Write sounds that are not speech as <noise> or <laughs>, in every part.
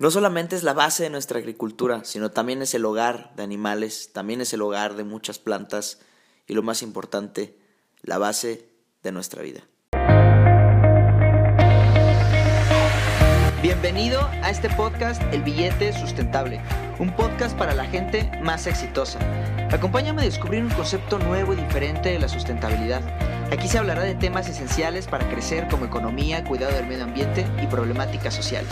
no solamente es la base de nuestra agricultura, sino también es el hogar de animales, también es el hogar de muchas plantas y lo más importante, la base de nuestra vida. Bienvenido a este podcast El Billete Sustentable, un podcast para la gente más exitosa. Acompáñame a descubrir un concepto nuevo y diferente de la sustentabilidad. Aquí se hablará de temas esenciales para crecer como economía, cuidado del medio ambiente y problemáticas sociales.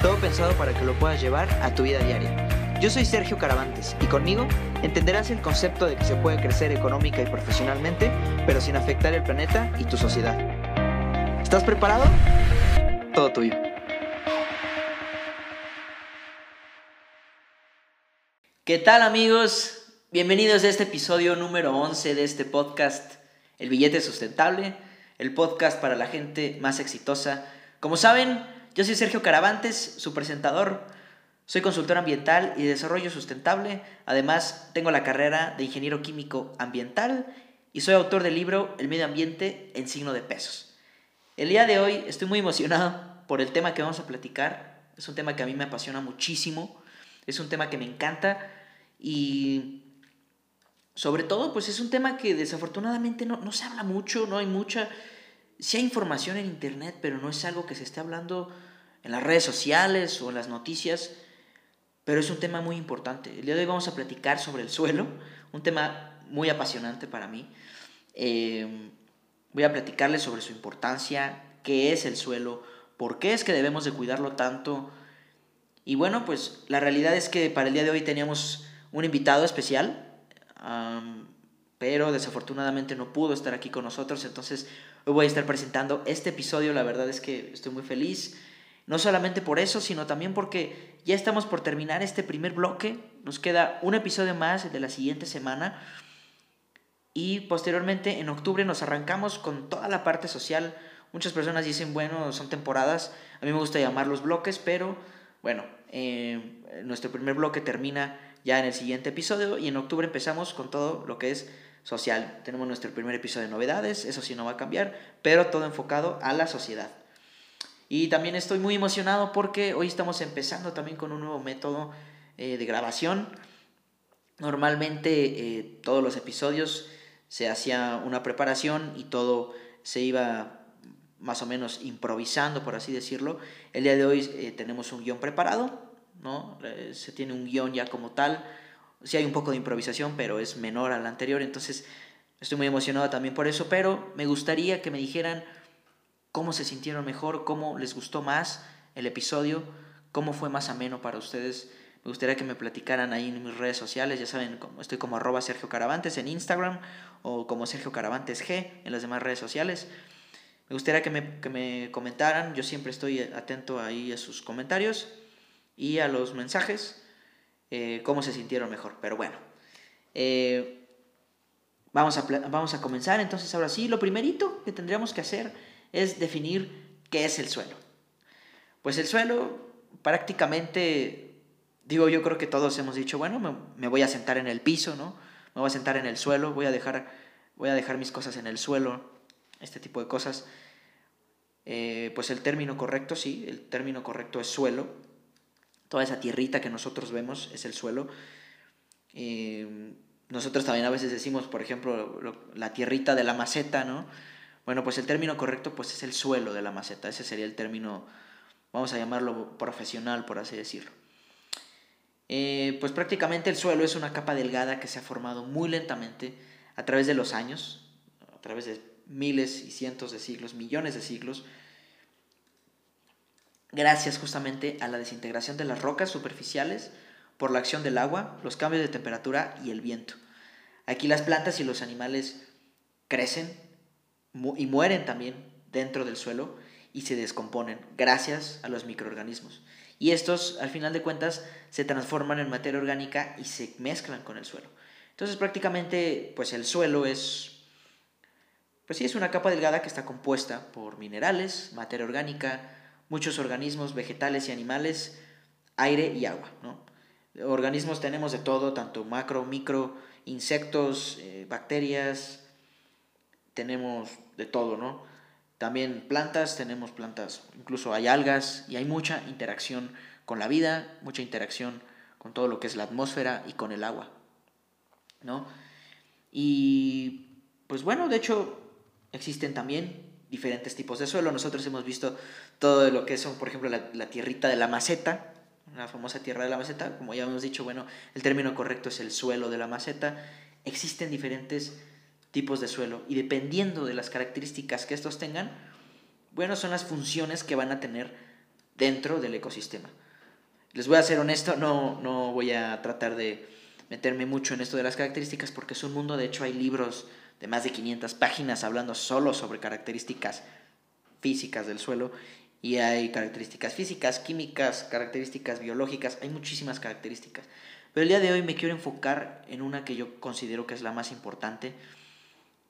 Todo pensado para que lo puedas llevar a tu vida diaria. Yo soy Sergio Caravantes y conmigo entenderás el concepto de que se puede crecer económica y profesionalmente, pero sin afectar el planeta y tu sociedad. ¿Estás preparado? Todo tuyo. ¿Qué tal amigos? Bienvenidos a este episodio número 11 de este podcast, El Billete Sustentable, el podcast para la gente más exitosa. Como saben, yo soy Sergio Caravantes, su presentador. Soy consultor ambiental y de desarrollo sustentable. Además, tengo la carrera de ingeniero químico ambiental y soy autor del libro El medio ambiente en signo de pesos. El día de hoy estoy muy emocionado por el tema que vamos a platicar. Es un tema que a mí me apasiona muchísimo. Es un tema que me encanta y sobre todo, pues es un tema que desafortunadamente no, no se habla mucho, no hay mucha... Sí hay información en Internet, pero no es algo que se esté hablando en las redes sociales o en las noticias, pero es un tema muy importante. El día de hoy vamos a platicar sobre el suelo, un tema muy apasionante para mí. Eh, voy a platicarles sobre su importancia, qué es el suelo, por qué es que debemos de cuidarlo tanto. Y bueno, pues la realidad es que para el día de hoy teníamos un invitado especial, pero desafortunadamente no pudo estar aquí con nosotros, entonces hoy voy a estar presentando este episodio, la verdad es que estoy muy feliz, no solamente por eso, sino también porque ya estamos por terminar este primer bloque, nos queda un episodio más, de la siguiente semana, y posteriormente en octubre nos arrancamos con toda la parte social. Muchas personas dicen, bueno, son temporadas, a mí me gusta llamar los bloques, pero bueno, eh, nuestro primer bloque termina ya en el siguiente episodio y en octubre empezamos con todo lo que es social. Tenemos nuestro primer episodio de novedades, eso sí no va a cambiar, pero todo enfocado a la sociedad. Y también estoy muy emocionado porque hoy estamos empezando también con un nuevo método eh, de grabación. Normalmente eh, todos los episodios se hacía una preparación y todo se iba más o menos improvisando, por así decirlo. El día de hoy eh, tenemos un guion preparado, ¿no? Eh, se tiene un guion ya como tal. Sí hay un poco de improvisación, pero es menor al anterior, entonces estoy muy emocionado también por eso, pero me gustaría que me dijeran cómo se sintieron mejor, cómo les gustó más el episodio, cómo fue más ameno para ustedes. Me gustaría que me platicaran ahí en mis redes sociales, ya saben, estoy como arroba Sergio Caravantes en Instagram o como Sergio Caravantes G en las demás redes sociales. Me gustaría que me, que me comentaran, yo siempre estoy atento ahí a sus comentarios y a los mensajes eh, cómo se sintieron mejor. Pero bueno, eh, vamos, a, vamos a comenzar. Entonces, ahora sí, lo primerito que tendríamos que hacer es definir qué es el suelo. Pues el suelo prácticamente, digo, yo creo que todos hemos dicho, bueno, me, voy a sentar en el piso, ¿no? Me voy a sentar en el suelo, voy a dejar, voy a dejar mis cosas en el suelo, este tipo de cosas. Eh, pues el término correcto, sí, el término correcto es suelo toda esa tierrita que nosotros vemos es el suelo. Eh, nosotros también a veces decimos, por ejemplo, la tierrita de la maceta, ¿no? Bueno, pues el término correcto pues es el suelo de la maceta, ese sería el término, vamos a llamarlo profesional, por así decirlo. Eh, pues prácticamente el suelo es una capa delgada que se ha formado muy lentamente a través de los años, a través de miles y cientos de siglos, millones de siglos, gracias justamente a la desintegración de las rocas superficiales por la acción del agua, los cambios de temperatura y el viento. Aquí las plantas y los animales crecen y mueren también dentro del suelo y se descomponen gracias a los microorganismos. Y estos, al final de cuentas, se transforman en materia orgánica y se mezclan con el suelo. Entonces, prácticamente, pues el suelo es, pues sí, es una capa delgada que está compuesta por minerales, materia orgánica, muchos organismos vegetales y animales, aire y agua. ¿no? Organismos tenemos de todo, tanto macro, micro, insectos, eh, bacterias, tenemos de todo, ¿no? También plantas, tenemos plantas, incluso hay algas y hay mucha interacción con la vida, mucha interacción con todo lo que es la atmósfera y con el agua, ¿no? Y pues bueno, de hecho existen también diferentes tipos de suelo. Nosotros hemos visto todo lo que son, por ejemplo, la, la tierrita de la maceta, la famosa tierra de la maceta, como ya hemos dicho, bueno, el término correcto es el suelo de la maceta. Existen diferentes tipos de suelo y dependiendo de las características que estos tengan, bueno, son las funciones que van a tener dentro del ecosistema. Les voy a ser honesto, no, no voy a tratar de meterme mucho en esto de las características porque es un mundo, de hecho hay libros de más de 500 páginas hablando solo sobre características físicas del suelo y hay características físicas, químicas, características biológicas, hay muchísimas características. Pero el día de hoy me quiero enfocar en una que yo considero que es la más importante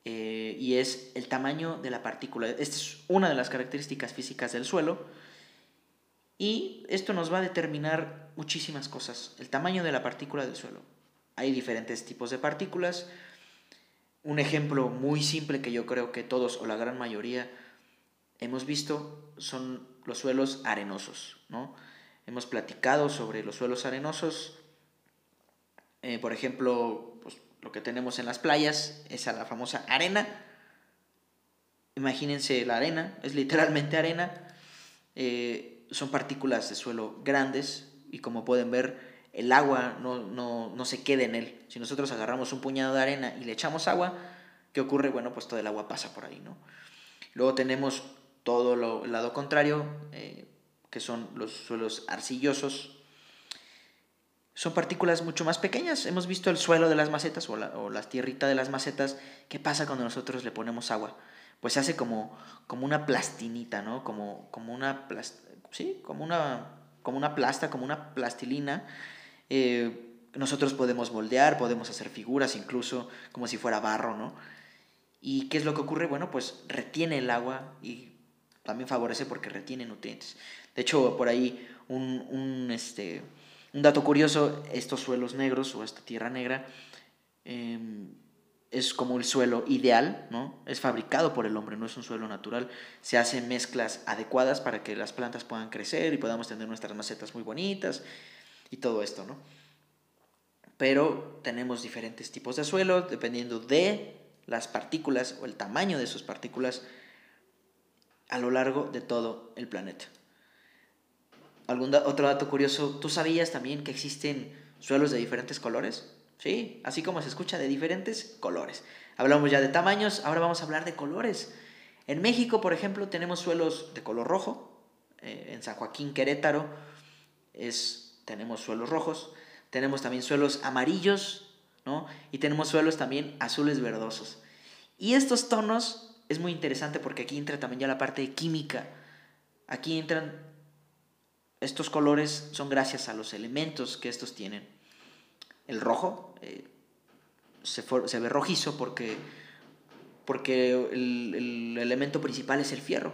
eh, y es el tamaño de la partícula. Esta es una de las características físicas del suelo y esto nos va a determinar muchísimas cosas. El tamaño de la partícula del suelo. Hay diferentes tipos de partículas. Un ejemplo muy simple que yo creo que todos o la gran mayoría hemos visto son los suelos arenosos. ¿no? Hemos platicado sobre los suelos arenosos. Eh, por ejemplo, pues, lo que tenemos en las playas es la famosa arena. Imagínense la arena, es literalmente arena. Eh, son partículas de suelo grandes y como pueden ver, el agua no, se queda en él. Si nosotros agarramos un puñado de arena y le echamos agua, ¿qué ocurre? Bueno, pues todo el agua pasa por ahí, ¿no? Luego tenemos todo lo, el lado contrario, eh, que son los suelos arcillosos. Son partículas mucho más pequeñas. Hemos visto el suelo de las macetas o la, o tierrita de las macetas. ¿Qué pasa cuando nosotros le ponemos agua? Pues se hace como, como una plastinita, ¿no? Como, como una sí, como una, como una plasta, como una plastilina. Eh, nosotros podemos moldear, podemos hacer figuras incluso como si fuera barro, ¿no? ¿Y qué es lo que ocurre? Bueno, pues retiene el agua y también favorece porque retiene nutrientes. De hecho, por ahí un, un, este, un dato curioso, estos suelos negros o esta tierra negra, eh, es como el suelo ideal, ¿no? Es fabricado por el hombre, no es un suelo natural. Se hacen mezclas adecuadas para que las plantas puedan crecer y podamos tener nuestras macetas muy bonitas y todo esto, ¿no? Pero tenemos diferentes tipos de suelo dependiendo de las partículas o el tamaño de sus partículas a lo largo de todo el planeta. ¿Algún otro dato curioso? ¿Tú sabías también que existen suelos de diferentes colores? ¿sí? Así como se escucha de diferentes colores. Hablamos ya de tamaños, ahora vamos a hablar de colores. En México, por ejemplo, tenemos suelos de color rojo. Eh, en San Joaquín, Querétaro, es, tenemos suelos rojos. Tenemos también suelos amarillos, ¿no? Y tenemos suelos también azules verdosos. Y estos tonos es muy interesante porque aquí entra también ya la parte de química. Aquí entran estos colores, son gracias a los elementos que estos tienen. El rojo eh, se, ve rojizo porque, porque el, elemento principal es el fierro.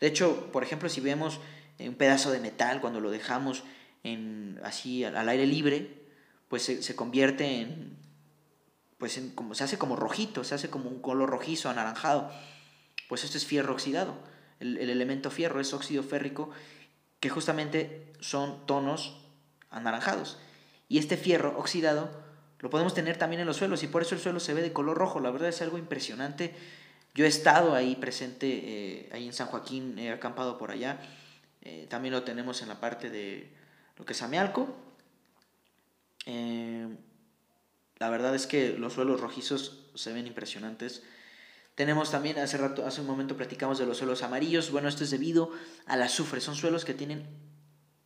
De hecho, por ejemplo, si vemos un pedazo de metal cuando lo dejamos en, así al, aire libre, pues se, convierte en, pues como, se hace como rojito, se hace como un color rojizo, anaranjado. Pues esto es fierro oxidado. El, el elemento fierro es óxido férrico que justamente son tonos anaranjados. Y este fierro oxidado lo podemos tener también en los suelos y por eso el suelo se ve de color rojo. La verdad es algo impresionante. Yo he estado ahí presente, eh, ahí en San Joaquín, he acampado por allá. Eh, también lo tenemos en la parte de lo que es Amealco. Eh, la verdad es que los suelos rojizos se ven impresionantes. Tenemos también, hace rato, hace un momento platicamos de los suelos amarillos. Bueno, esto es debido al azufre. Son suelos que tienen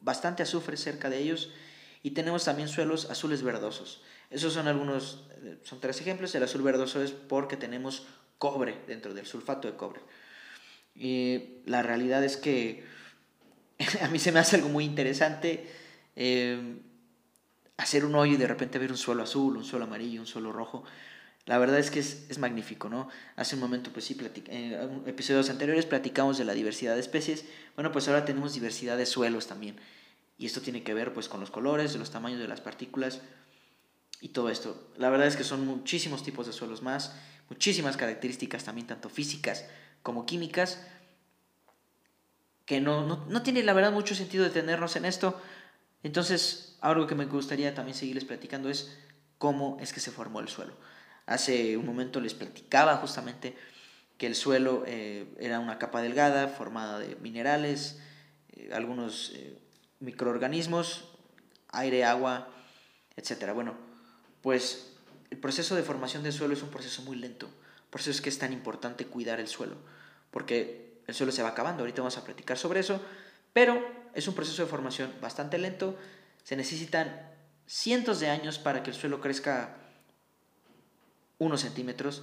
bastante azufre cerca de ellos y tenemos también suelos azules verdosos. Esos son algunos, eh, son tres ejemplos. El azul verdoso es porque tenemos cobre dentro del sulfato de cobre. Y la realidad es que <laughs> a mí se me hace algo muy interesante eh, hacer un hoyo y de repente ver un suelo azul, un suelo amarillo, un suelo rojo. La verdad es que es, magnífico, ¿no? Hace un momento, pues sí, en episodios anteriores platicamos de la diversidad de especies. Bueno, pues ahora tenemos diversidad de suelos también. Y esto tiene que ver pues con los colores, los tamaños de las partículas y todo esto. La verdad es que son muchísimos tipos de suelos más, muchísimas características también tanto físicas como químicas, que no, no, no tiene la verdad mucho sentido detenernos en esto, Entonces, algo que me gustaría también seguirles platicando es cómo es que se formó el suelo. Hace un momento les platicaba justamente que el suelo eh, era una capa delgada formada de minerales, eh, algunos eh, microorganismos, aire, agua, etc. Bueno, pues el proceso de formación del suelo es un proceso muy lento. Por eso es que es tan importante cuidar el suelo, porque el suelo se va acabando. Ahorita vamos a platicar sobre eso, pero es un proceso de formación bastante lento. Se necesitan cientos de años para que el suelo crezca unos centímetros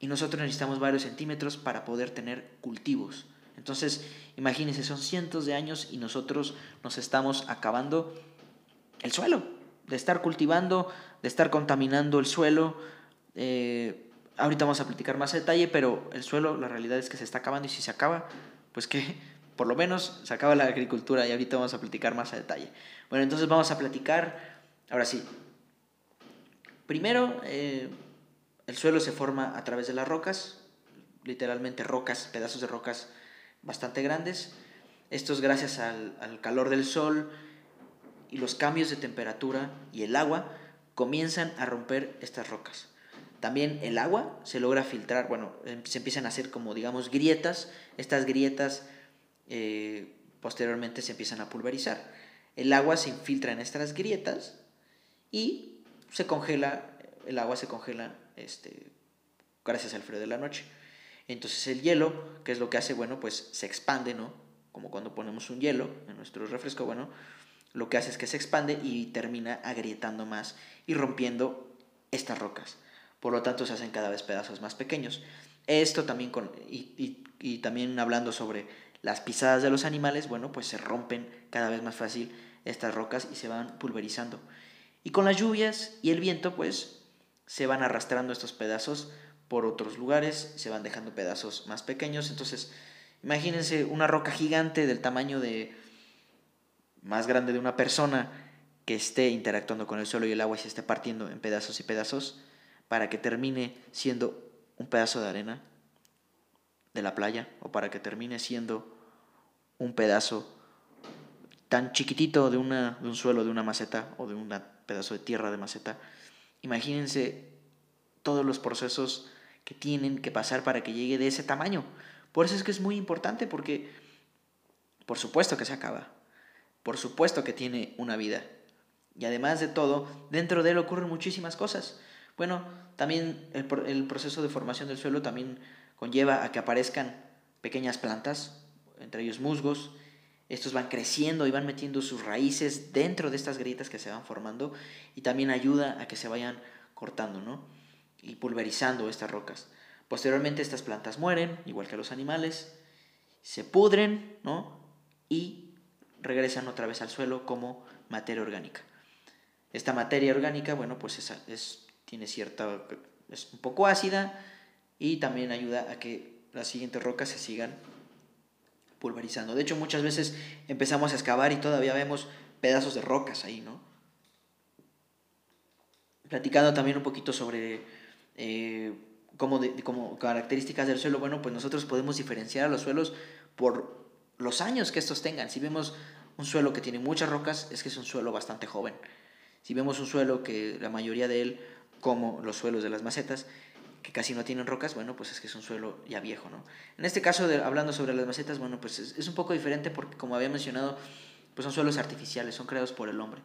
y nosotros necesitamos varios centímetros para poder tener cultivos. Entonces, imagínense, son cientos de años y nosotros nos estamos acabando el suelo, de estar cultivando, de estar contaminando el suelo. Eh, ahorita vamos a platicar más a detalle, pero el suelo, la realidad es que se está acabando y si se acaba, pues que <laughs> por lo menos se acaba la agricultura y ahorita vamos a platicar más a detalle. Bueno, entonces vamos a platicar, ahora sí. Primero, eh, el suelo se forma a través de las rocas, literalmente rocas, pedazos de rocas bastante grandes. Esto es gracias al, al calor del sol y los cambios de temperatura y el agua comienzan a romper estas rocas. También el agua se logra filtrar, bueno, em, se empiezan a hacer como digamos grietas, estas grietas eh, posteriormente se empiezan a pulverizar. El agua se infiltra en estas grietas y se congela, el agua se congela este, gracias al frío de la noche. Entonces el hielo, ¿qué es lo que hace? Bueno, pues se expande, ¿no? Como cuando ponemos un hielo en nuestro refresco, bueno, lo que hace es que se expande y termina agrietando más y rompiendo estas rocas. Por lo tanto, se hacen cada vez pedazos más pequeños. Esto también, con, y, y también hablando sobre las pisadas de los animales, bueno, pues se rompen cada vez más fácil estas rocas y se van pulverizando. Y con las lluvias y el viento, pues se van arrastrando estos pedazos por otros lugares, se van dejando pedazos más pequeños. Entonces, imagínense una roca gigante del tamaño de más grande de una persona que esté interactuando con el suelo y el agua y se esté partiendo en pedazos y pedazos para que termine siendo un pedazo de arena de la playa o para que termine siendo un pedazo tan chiquitito de, una, de un suelo, de una maceta o de un pedazo de tierra de maceta Imagínense todos los procesos que tienen que pasar para que llegue de ese tamaño. Por eso es que es muy importante porque por supuesto que se acaba. Por supuesto que tiene una vida. Y además de todo, dentro de él ocurren muchísimas cosas. Bueno, también el, el proceso de formación del suelo también conlleva a que aparezcan pequeñas plantas, entre ellos musgos, estos van creciendo y van metiendo sus raíces dentro de estas grietas que se van formando y también ayuda a que se vayan cortando, ¿no? Y pulverizando estas rocas. Posteriormente estas plantas mueren, igual que los animales, se pudren, ¿no? Y regresan otra vez al suelo como materia orgánica. Esta materia orgánica, bueno, pues es, es, tiene cierta, es un poco ácida y también ayuda a que las siguientes rocas se sigan pulverizando. De hecho, muchas veces empezamos a excavar y todavía vemos pedazos de rocas ahí, ¿no? Platicando también un poquito sobre eh, cómo, como características del suelo, bueno, pues nosotros podemos diferenciar a los suelos por los años que estos tengan. Si vemos un suelo que tiene muchas rocas, es que es un suelo bastante joven. Si vemos un suelo que la mayoría de él, como los suelos de las macetas, que casi no tienen rocas, bueno, pues es que es un suelo ya viejo, ¿no? En este caso, de, hablando sobre las macetas, bueno, pues es, un poco diferente porque, como había mencionado, pues son suelos artificiales, son creados por el hombre.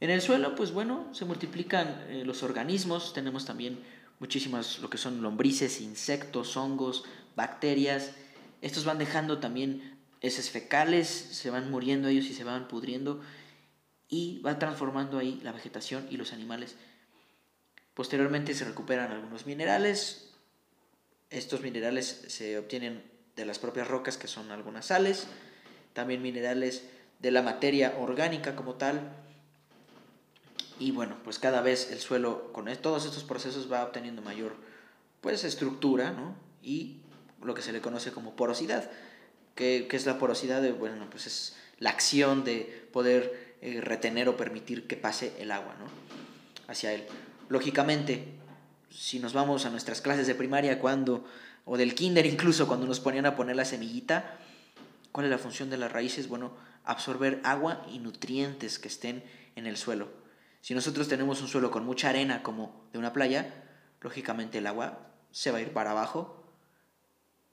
En el suelo, pues bueno, se multiplican eh, los organismos, tenemos también muchísimas, lo que son lombrices, insectos, hongos, bacterias, estos van dejando también heces fecales, se van muriendo ellos y se van pudriendo, y va transformando ahí la vegetación y los animales Posteriormente se recuperan algunos minerales. Estos minerales se obtienen de las propias rocas, que son algunas sales, también minerales de la materia orgánica como tal. Y bueno, pues cada vez el suelo con todos estos procesos va obteniendo mayor pues estructura, ¿no? Y lo que se le conoce como porosidad. que es la porosidad? De, bueno, pues es la acción de poder eh, retener o permitir que pase el agua, ¿no? Hacia él. Lógicamente, si nos vamos a nuestras clases de primaria cuando, o del kinder incluso, cuando nos ponían a poner la semillita, ¿cuál es la función de las raíces? Bueno, absorber agua y nutrientes que estén en el suelo. Si nosotros tenemos un suelo con mucha arena como de una playa, lógicamente el agua se va a ir para abajo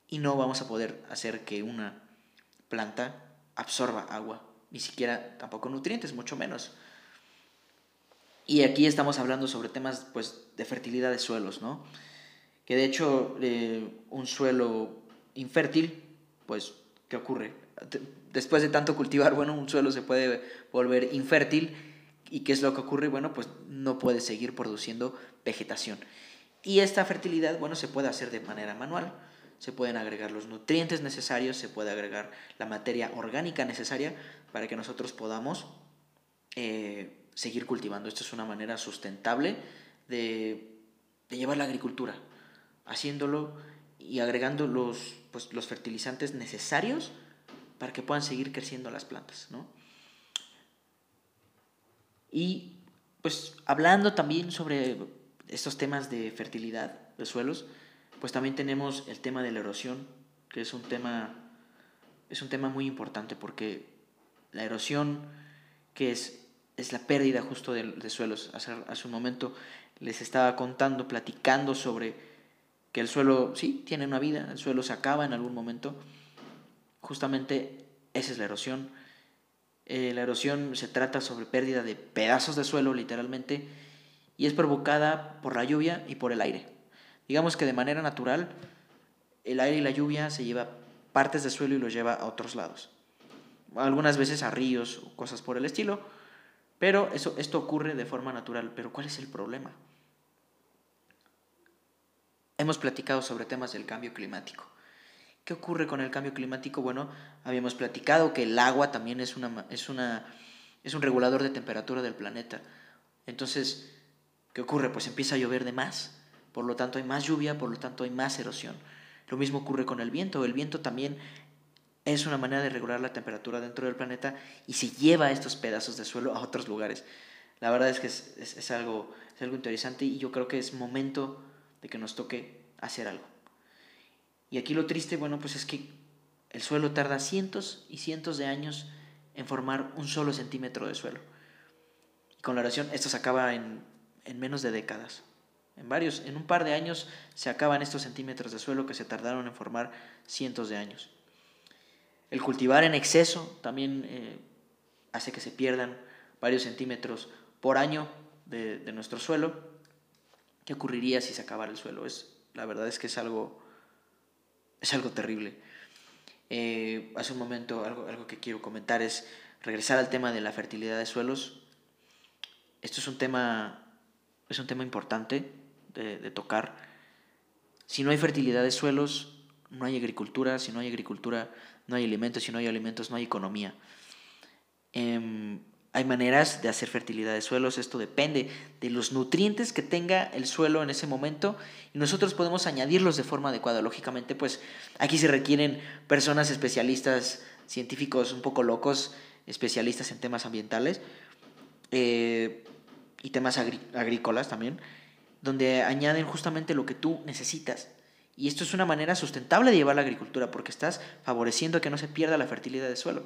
y no vamos a poder hacer que una planta absorba agua, ni siquiera tampoco nutrientes, mucho menos. Y aquí estamos hablando sobre temas pues, de fertilidad de suelos, ¿no? Que de hecho eh, un suelo infértil, pues, ¿qué ocurre? Después de tanto cultivar, <laughs> bueno, un suelo se puede volver infértil y ¿qué es lo que ocurre? Bueno, pues no puede seguir produciendo vegetación. Y esta fertilidad, bueno, se puede hacer de manera manual. Se pueden agregar los nutrientes necesarios, se puede agregar la materia orgánica necesaria para que nosotros podamos eh, seguir cultivando. Esto es una manera sustentable de, llevar la agricultura, haciéndolo y agregando los, pues, los fertilizantes necesarios para que puedan seguir creciendo las plantas. ¿no? Y pues hablando también sobre estos temas de fertilidad de suelos, pues también tenemos el tema de la erosión, que es un tema, es un tema muy importante porque la erosión, que es, es la pérdida justo de, suelos, hace, hace un momento les estaba contando, platicando sobre que el suelo, sí, tiene una vida, el suelo se acaba en algún momento, justamente esa es la erosión. Eh, la erosión se trata sobre pérdida de pedazos de suelo, literalmente, y es provocada por la lluvia y por el aire. Digamos que de manera natural, el aire y la lluvia se lleva partes del suelo y los lleva a otros lados. Algunas veces a ríos o cosas por el estilo, pero eso, esto ocurre de forma natural. Pero ¿cuál es el problema? Hemos platicado sobre temas del cambio climático. ¿Qué ocurre con el cambio climático? Bueno, habíamos platicado que el agua también es, una, es, una, es un regulador de temperatura del planeta. Entonces, ¿Qué ocurre? Pues empieza a llover de más, por lo tanto hay más lluvia, por lo tanto hay más erosión. Lo mismo ocurre con el viento. El viento también es una manera de regular la temperatura dentro del planeta y se lleva estos pedazos de suelo a otros lugares. La verdad es que es, algo, es algo interesante y yo creo que es momento de que nos toque hacer algo. Y aquí lo triste, bueno, pues es que el suelo tarda cientos y cientos de años en formar un solo centímetro de suelo. Y con la erosión esto se acaba en en menos de décadas. En varios, en un par de años se acaban estos centímetros de suelo que se tardaron en formar cientos de años. El cultivar en exceso también eh, hace que se pierdan varios centímetros por año de, nuestro suelo. ¿Qué ocurriría si se acabara el suelo? Es, la verdad es que es algo, es algo terrible. Eh, hace un momento algo, algo que quiero comentar es regresar al tema de la fertilidad de suelos. Esto es un tema es un tema importante de, tocar. Si no hay fertilidad de suelos, no hay agricultura, si no hay agricultura, no hay alimentos, si no hay alimentos, no hay economía. Em, hay maneras de hacer fertilidad de suelos, esto depende de los nutrientes que tenga el suelo en ese momento y nosotros podemos añadirlos de forma adecuada. Lógicamente, pues aquí se requieren personas especialistas, científicos un poco locos, especialistas en temas ambientales, eh, y temas agrícolas también, donde añaden justamente lo que tú necesitas. Y esto es una manera sustentable de llevar la agricultura porque estás favoreciendo que no se pierda la fertilidad del suelo.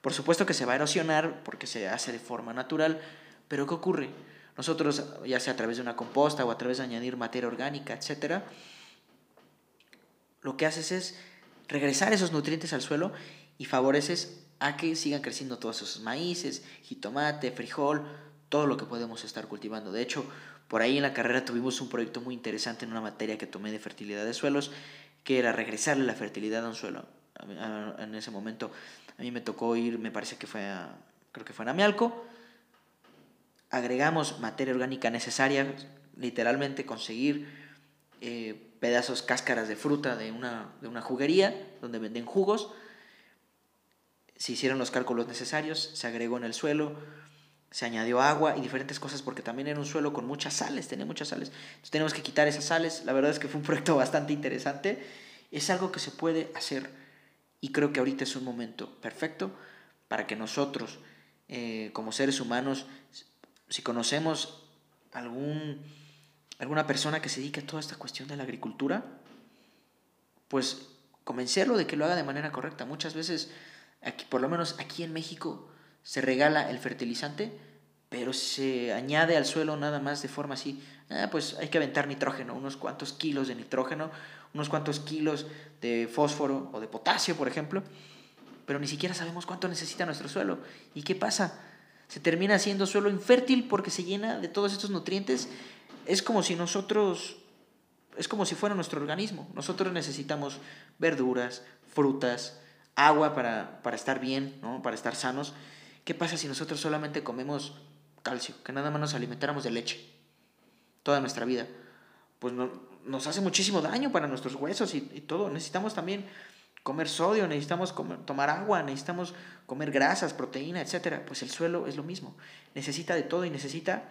Por supuesto que se va a erosionar porque se hace de forma natural, pero ¿qué ocurre? Nosotros, ya sea a través de una composta o a través de añadir materia orgánica, etc., lo que haces es regresar esos nutrientes al suelo y favoreces a que sigan creciendo todos esos maíces, jitomate, frijol, todo lo que podemos estar cultivando. De hecho, por ahí en la carrera tuvimos un proyecto muy interesante en una materia que tomé de fertilidad de suelos, que era regresarle la fertilidad a un suelo. En ese momento a mí me tocó ir, me parece que fue a, creo que fue en Amialco, agregamos materia orgánica necesaria, literalmente conseguir eh, pedazos, cáscaras de fruta de una, de una juguería donde venden jugos, se hicieron los cálculos necesarios, se agregó en el suelo, se añadió agua y diferentes cosas porque también era un suelo con muchas sales, tenía muchas sales. Entonces tenemos que quitar esas sales. La verdad es que fue un proyecto <laughs> bastante interesante. Es algo que se puede hacer y creo que ahorita es un momento perfecto para que nosotros, eh, como seres humanos, si conocemos algún, alguna persona que se dedique a toda esta cuestión de la agricultura, pues convencerlo de que lo haga de manera correcta. Muchas veces aquí, por lo menos aquí en México, se regala el fertilizante, pero se añade al suelo nada más de forma así. Ah, pues hay que aventar nitrógeno, unos cuantos kilos de nitrógeno, unos cuantos kilos de fósforo o de potasio, por ejemplo, pero ni siquiera sabemos cuánto necesita nuestro suelo. ¿Y qué pasa? Se termina siendo suelo infértil porque se llena de todos estos nutrientes. Es como si nosotros, es como si fuera nuestro organismo. Nosotros necesitamos verduras, frutas, agua para, para estar bien, ¿no? para estar sanos. ¿Qué pasa si nosotros solamente comemos calcio, que nada más nos alimentáramos de leche toda nuestra vida? Pues no, nos hace muchísimo daño para nuestros huesos y, todo. Necesitamos también comer sodio, necesitamos tomar agua, necesitamos comer grasas, proteína, etc. Pues el suelo es lo mismo. Necesita de todo y necesita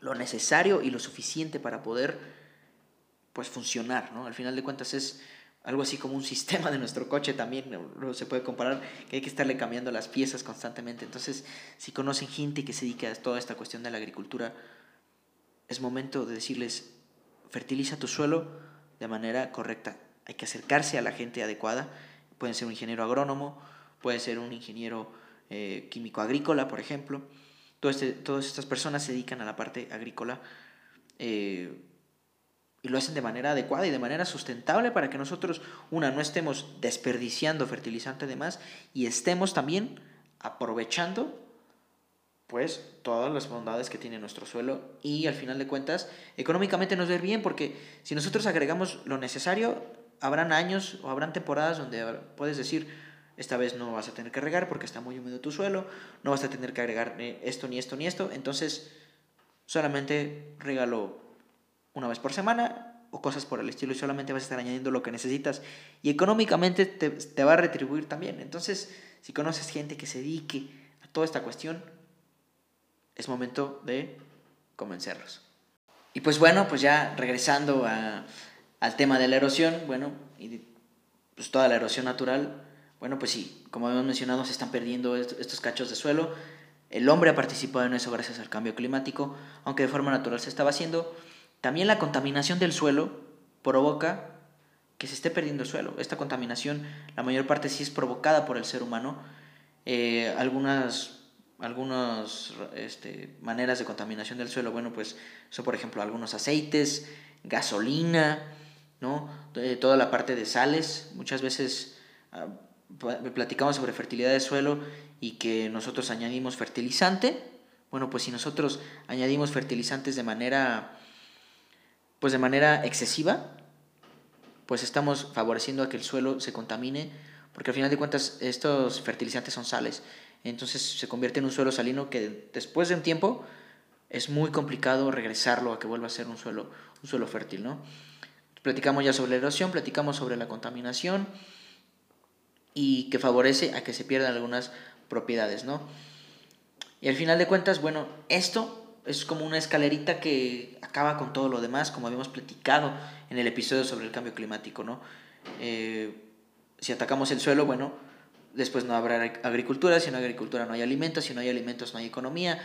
lo necesario y lo suficiente para poder pues funcionar, ¿no? Al final de cuentas es algo así como un sistema de nuestro coche también, se puede comparar, que hay que estarle cambiando las piezas constantemente. Entonces, si conocen gente que se dedica a toda esta cuestión de la agricultura, es momento de decirles, fertiliza tu suelo de manera correcta. Hay que acercarse a la gente adecuada. Pueden ser un ingeniero agrónomo, puede ser un ingeniero eh, químico agrícola, por ejemplo. este, todas estas personas se dedican a la parte agrícola eh, y lo hacen de manera adecuada y de manera sustentable para que nosotros, una, no estemos desperdiciando fertilizante de más y estemos también aprovechando pues todas las bondades que tiene nuestro suelo y al final de cuentas económicamente nos ver bien porque si nosotros agregamos lo necesario habrán años o habrán temporadas donde puedes decir esta vez no vas a tener que regar porque está muy húmedo tu suelo no vas a tener que agregar esto ni esto ni esto entonces solamente regalo una vez por semana o cosas por el estilo y solamente vas a estar añadiendo lo que necesitas y económicamente te, te va a retribuir también entonces si conoces gente que se dedique a toda esta cuestión es momento de convencerlos. Y pues bueno, pues ya regresando al tema de la erosión, bueno, y pues toda la erosión natural, bueno, pues sí, como hemos mencionado, se están perdiendo estos cachos de suelo. El hombre ha participado en eso gracias al cambio climático, aunque de forma natural se estaba haciendo. También la contaminación del suelo provoca que se esté perdiendo el suelo. Esta contaminación, la mayor parte sí es provocada por el ser humano. Eh, algunas algunas este, maneras de contaminación del suelo, bueno, pues son por ejemplo algunos aceites, gasolina, ¿no? toda la parte de sales, muchas veces ah, platicamos sobre fertilidad del suelo y que nosotros añadimos fertilizante, bueno, pues si nosotros añadimos fertilizantes de manera, pues de manera excesiva, pues estamos favoreciendo a que el suelo se contamine, porque al final de cuentas estos fertilizantes son sales entonces se convierte en un suelo salino que después de un tiempo es muy complicado regresarlo a que vuelva a ser un suelo, un suelo fértil, ¿no? Platicamos ya sobre la erosión, platicamos sobre la contaminación y que favorece a que se pierdan algunas propiedades, ¿no? Y al final de cuentas, bueno, esto es como una escalerita que acaba con todo lo demás, como habíamos platicado en el episodio sobre el cambio climático, ¿no? Eh, si atacamos el suelo, bueno, después no habrá agricultura, si no hay agricultura no hay alimentos, si no hay alimentos no hay economía,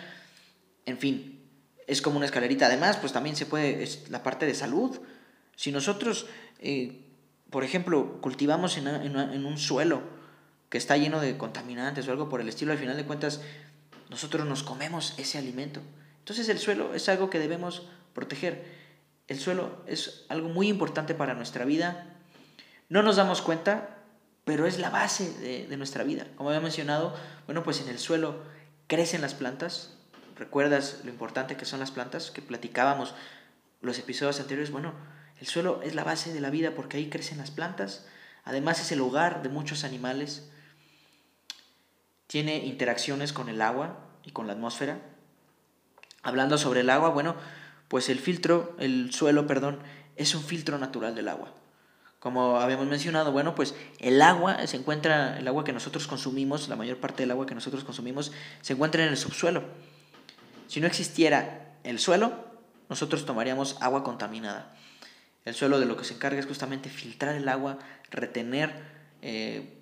en fin, es como una escalerita. Además, pues también se puede, es la parte de salud. Si nosotros, eh, por ejemplo, cultivamos en, en, un suelo que está lleno de contaminantes o algo por el estilo, al final de cuentas, nosotros nos comemos ese alimento. Entonces el suelo es algo que debemos proteger. El suelo es algo muy importante para nuestra vida. No nos damos cuenta, pero es la base de, nuestra vida. Como había mencionado, bueno, pues en el suelo crecen las plantas. ¿Recuerdas lo importante que son las plantas? Que platicábamos los episodios anteriores. Bueno, el suelo es la base de la vida porque ahí crecen las plantas. Además es el hogar de muchos animales. Tiene interacciones con el agua y con la atmósfera. Hablando sobre el agua, bueno, pues el filtro, el suelo, perdón, es un filtro natural del agua. Como habíamos mencionado, bueno, pues el agua se encuentra, el agua que nosotros consumimos, la mayor parte del agua que nosotros consumimos, se encuentra en el subsuelo. Si no existiera el suelo, nosotros tomaríamos agua contaminada. El suelo de lo que se encarga es justamente filtrar el agua, retener eh,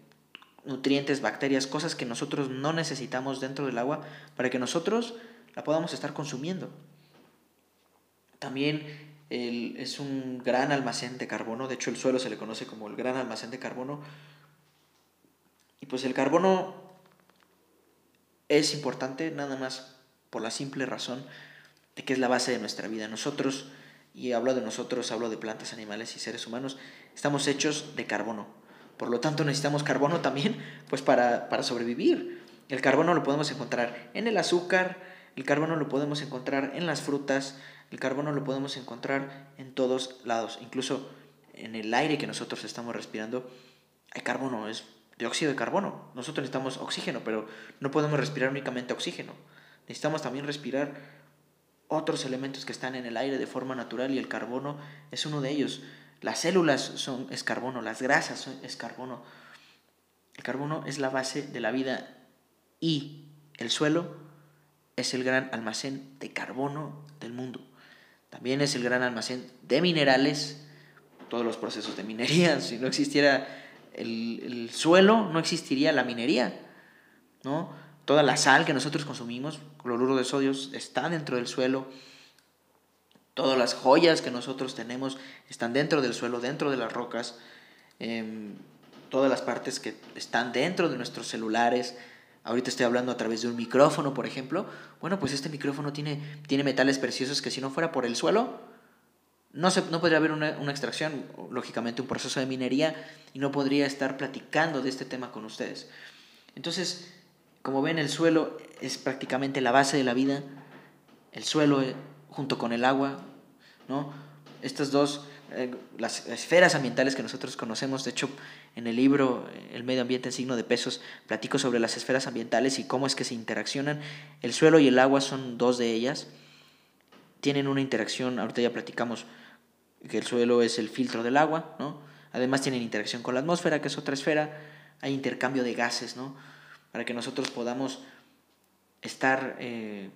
nutrientes, bacterias, cosas que nosotros no necesitamos dentro del agua para que nosotros la podamos estar consumiendo. También es un gran almacén de carbono, de hecho el suelo se le conoce como el gran almacén de carbono. pues el carbono es importante nada más por la simple razón de que es la base de nuestra vida. Nosotros, y hablo de nosotros, hablo de plantas, animales y seres humanos, estamos hechos de carbono. Por lo tanto necesitamos carbono también pues para, para sobrevivir. El carbono lo podemos encontrar en el azúcar, el carbono lo podemos encontrar en las frutas, el carbono lo podemos encontrar en todos lados, incluso en el aire que nosotros estamos respirando. Hay carbono, es dióxido de carbono. Nosotros necesitamos oxígeno, pero no podemos respirar únicamente oxígeno. Necesitamos también respirar otros elementos que están en el aire de forma natural y el carbono es uno de ellos. Las células son, es carbono, las grasas son, es carbono. El carbono es la base de la vida y el suelo es el gran almacén de carbono del mundo. También es el gran almacén de minerales, todos los procesos de minería. <laughs> Si no existiera el, el suelo, no existiría la minería. ¿no? Toda la sal que nosotros consumimos, cloruro de sodio, está dentro del suelo. Todas las joyas que nosotros tenemos están dentro del suelo, dentro de las rocas. Em, todas las partes que están dentro de nuestros celulares, ahorita estoy hablando a través de un micrófono, por ejemplo, bueno, pues este micrófono tiene, tiene metales preciosos que si no fuera por el suelo, no, se, no podría haber una, una, extracción, lógicamente un proceso de minería, y no podría estar platicando de este tema con ustedes. Entonces, como ven, el suelo es prácticamente la base de la vida, el suelo eh, junto con el agua, ¿no? Estas dos eh, las esferas ambientales que nosotros conocemos. De hecho, en el libro eh, El medio ambiente en signo de pesos platico sobre las esferas ambientales y cómo es que se interaccionan. El suelo y el agua son dos de ellas. Tienen una interacción, ahorita ya platicamos que el suelo es el filtro del agua, ¿no? Además tienen interacción con la atmósfera, que es otra esfera. Hay intercambio de gases, ¿no? Para que nosotros podamos estar... Eh,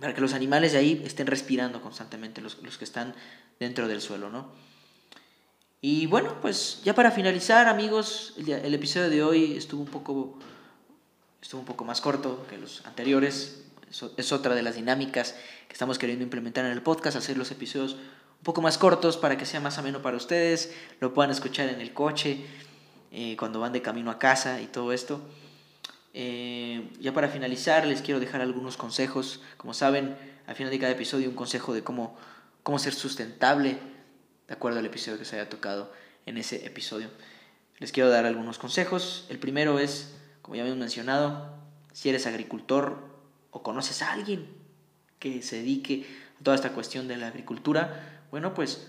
para que los animales de ahí estén respirando constantemente, los, los que están dentro del suelo, ¿no? Y bueno, pues ya para finalizar, amigos, el, episodio de hoy estuvo un poco estuvo un poco más corto que los anteriores. Es otra de las dinámicas que estamos queriendo implementar en el podcast, hacer los episodios un poco más cortos para que sea más ameno para ustedes, lo puedan escuchar en el coche, eh, cuando van de camino a casa y todo esto. Eh, ya para finalizar, les quiero dejar algunos consejos. Como saben, al final de cada episodio un consejo de cómo cómo ser sustentable, de acuerdo al episodio que se haya tocado en ese episodio. Les quiero dar algunos consejos. El primero es, como ya habíamos mencionado, si eres agricultor o conoces a alguien que se dedique a toda esta cuestión de la agricultura, bueno, pues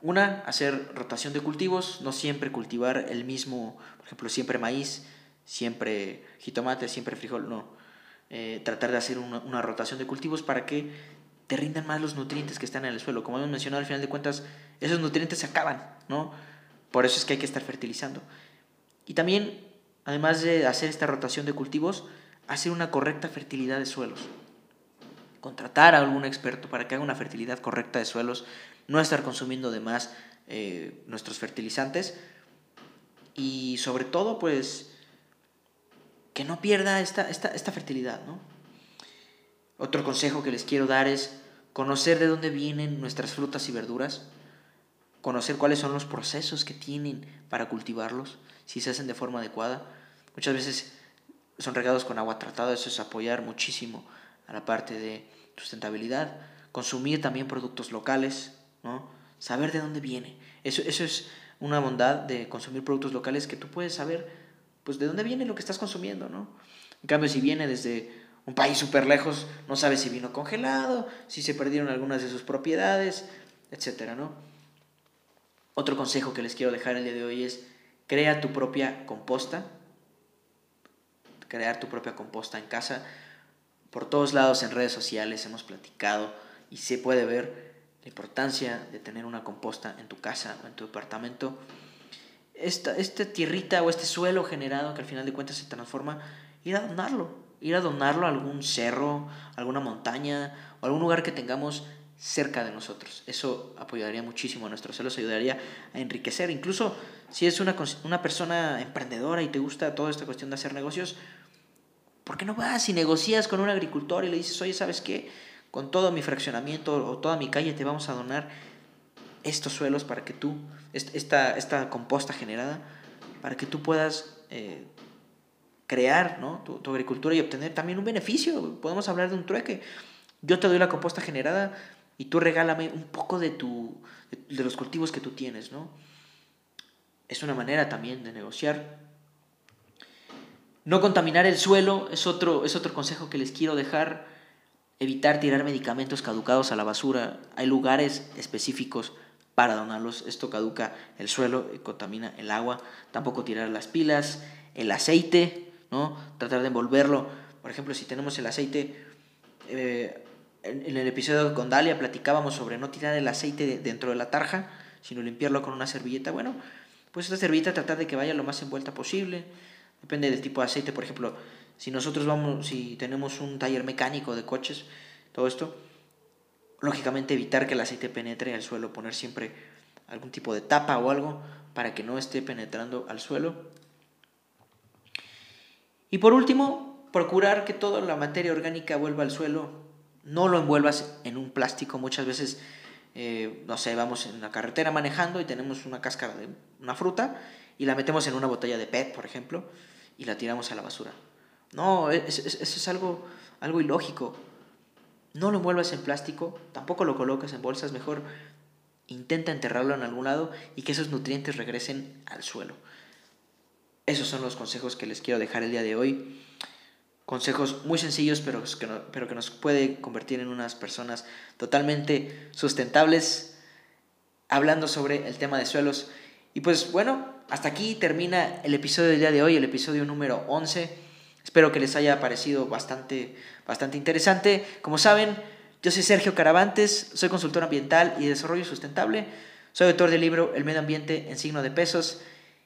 una, hacer rotación de cultivos, no siempre cultivar el mismo, por ejemplo, siempre maíz, siempre jitomate, siempre frijol, no. Eh, tratar de hacer una, una, rotación de cultivos para que te rindan más los nutrientes que están en el suelo. Como hemos mencionado, al final de cuentas, esos nutrientes se acaban, ¿no? Por eso es que hay que estar fertilizando. Y también, además de hacer esta rotación de cultivos, hacer una correcta fertilidad de suelos. Contratar a algún experto para que haga una fertilidad correcta de suelos, no estar consumiendo de más eh, nuestros fertilizantes y sobre todo, pues, que no pierda esta, esta, esta fertilidad, ¿no? Otro consejo que les quiero dar es conocer de dónde vienen nuestras frutas y verduras, conocer cuáles son los procesos que tienen para cultivarlos, si se hacen de forma adecuada. Muchas veces son regados con agua tratada, eso es apoyar muchísimo a la parte de sustentabilidad. Consumir también productos locales, ¿no? Saber de dónde viene. Eso, eso es una bondad de consumir productos locales que tú puedes saber pues de dónde viene lo que estás consumiendo, ¿no? En cambio, si viene desde un país súper lejos, no sabe si vino congelado, si se perdieron algunas de sus propiedades, etcétera, ¿no? Otro consejo que les quiero dejar el día de hoy es crea tu propia composta, crear tu propia composta en casa. Por todos lados en redes sociales hemos platicado y se puede ver la importancia de tener una composta en tu casa o en tu departamento. Esta, esta tierrita o este suelo generado que al final de cuentas se transforma, ir a donarlo, ir a donarlo a algún cerro, alguna montaña o algún lugar que tengamos cerca de nosotros. Eso apoyaría muchísimo a nuestros celos, ayudaría a enriquecer. Incluso si es una, una persona emprendedora y te gusta toda esta cuestión de hacer negocios, ¿por qué no vas y negocias con un agricultor y le dices, oye, ¿sabes qué? Con todo mi fraccionamiento o toda mi calle te vamos a donar estos suelos para que tú, esta, esta composta generada, para que tú puedas eh, crear ¿no? tu, tu, agricultura y obtener también un beneficio. Podemos hablar de un trueque. Yo te doy la composta generada y tú regálame un poco de, tu, de los cultivos que tú tienes. ¿no? Es una manera también de negociar. No contaminar el suelo es otro, es otro consejo que les quiero dejar. Evitar tirar medicamentos caducados a la basura. Hay lugares específicos para donarlos. Esto caduca el suelo y contamina el agua. Tampoco tirar las pilas, el aceite, ¿no? Tratar de envolverlo. Por ejemplo, si tenemos el aceite, eh, en, el episodio con Dalia platicábamos sobre no tirar el aceite dentro de la tarja, sino limpiarlo con una servilleta. Bueno, pues esta servilleta tratar de que vaya lo más envuelta posible. Depende del tipo de aceite, por ejemplo, si nosotros vamos, si tenemos un taller mecánico de coches, todo esto, lógicamente evitar que el aceite penetre al suelo, poner siempre algún tipo de tapa o algo para que no esté penetrando al suelo. Y por último, procurar que toda la materia orgánica vuelva al suelo. No lo envuelvas en un plástico. Muchas veces, eh, no sé, vamos en la carretera manejando y tenemos una cáscara de una fruta y la metemos en una botella de PET, por ejemplo, y la tiramos a la basura. No, eso es, algo, algo ilógico. No lo envuelvas en plástico, tampoco lo colocas en bolsas, mejor intenta enterrarlo en algún lado y que esos nutrientes regresen al suelo. Esos son los consejos que les quiero dejar el día de hoy. Consejos muy sencillos, pero que, pero que nos puede convertir en unas personas totalmente sustentables, hablando sobre el tema de suelos. Y pues bueno, hasta aquí termina el episodio del día de hoy, el episodio número 11. Espero que les haya parecido bastante, bastante interesante. Como saben, yo soy Sergio Caravantes, soy consultor ambiental y desarrollo sustentable. Soy autor del libro El medio ambiente en signo de pesos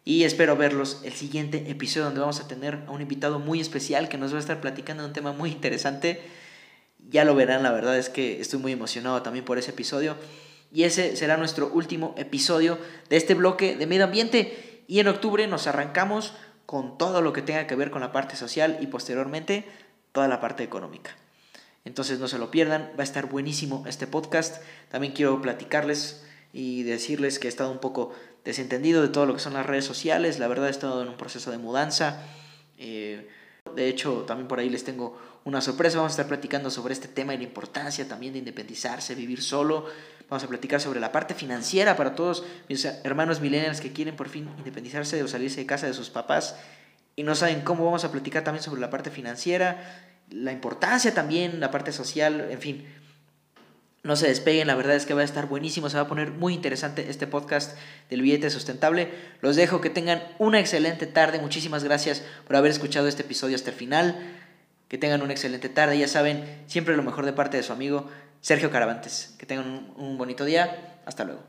y espero verlos el siguiente episodio donde vamos a tener a un invitado muy especial que nos va a estar platicando de un tema muy interesante. Ya lo verán, la verdad es que estoy muy emocionado también por ese episodio. Y ese será nuestro último episodio de este bloque de medio ambiente. Y en octubre nos arrancamos con todo lo que tenga que ver con la parte social y posteriormente toda la parte económica. Entonces no se lo pierdan, va a estar buenísimo este podcast. También quiero platicarles y decirles que he estado un poco desentendido de todo lo que son las redes sociales. La verdad he estado en un proceso de mudanza. Eh, de hecho, también por ahí les tengo una sorpresa. Vamos a estar platicando sobre este tema y la importancia también de independizarse, vivir solo. Vamos a platicar sobre la parte financiera para todos mis hermanos millennials que quieren por fin independizarse o salirse de casa de sus papás y no saben cómo. Vamos a platicar también sobre la parte financiera, la importancia también, la parte social, en fin no se despeguen, la verdad es que va a estar buenísimo, se va a poner muy interesante este podcast del billete sustentable. Los dejo, que tengan una excelente tarde, muchísimas gracias por haber escuchado este episodio hasta el final, que tengan una excelente tarde, ya saben, siempre lo mejor de parte de su amigo Sergio Caravantes, que tengan un, un bonito día, hasta luego.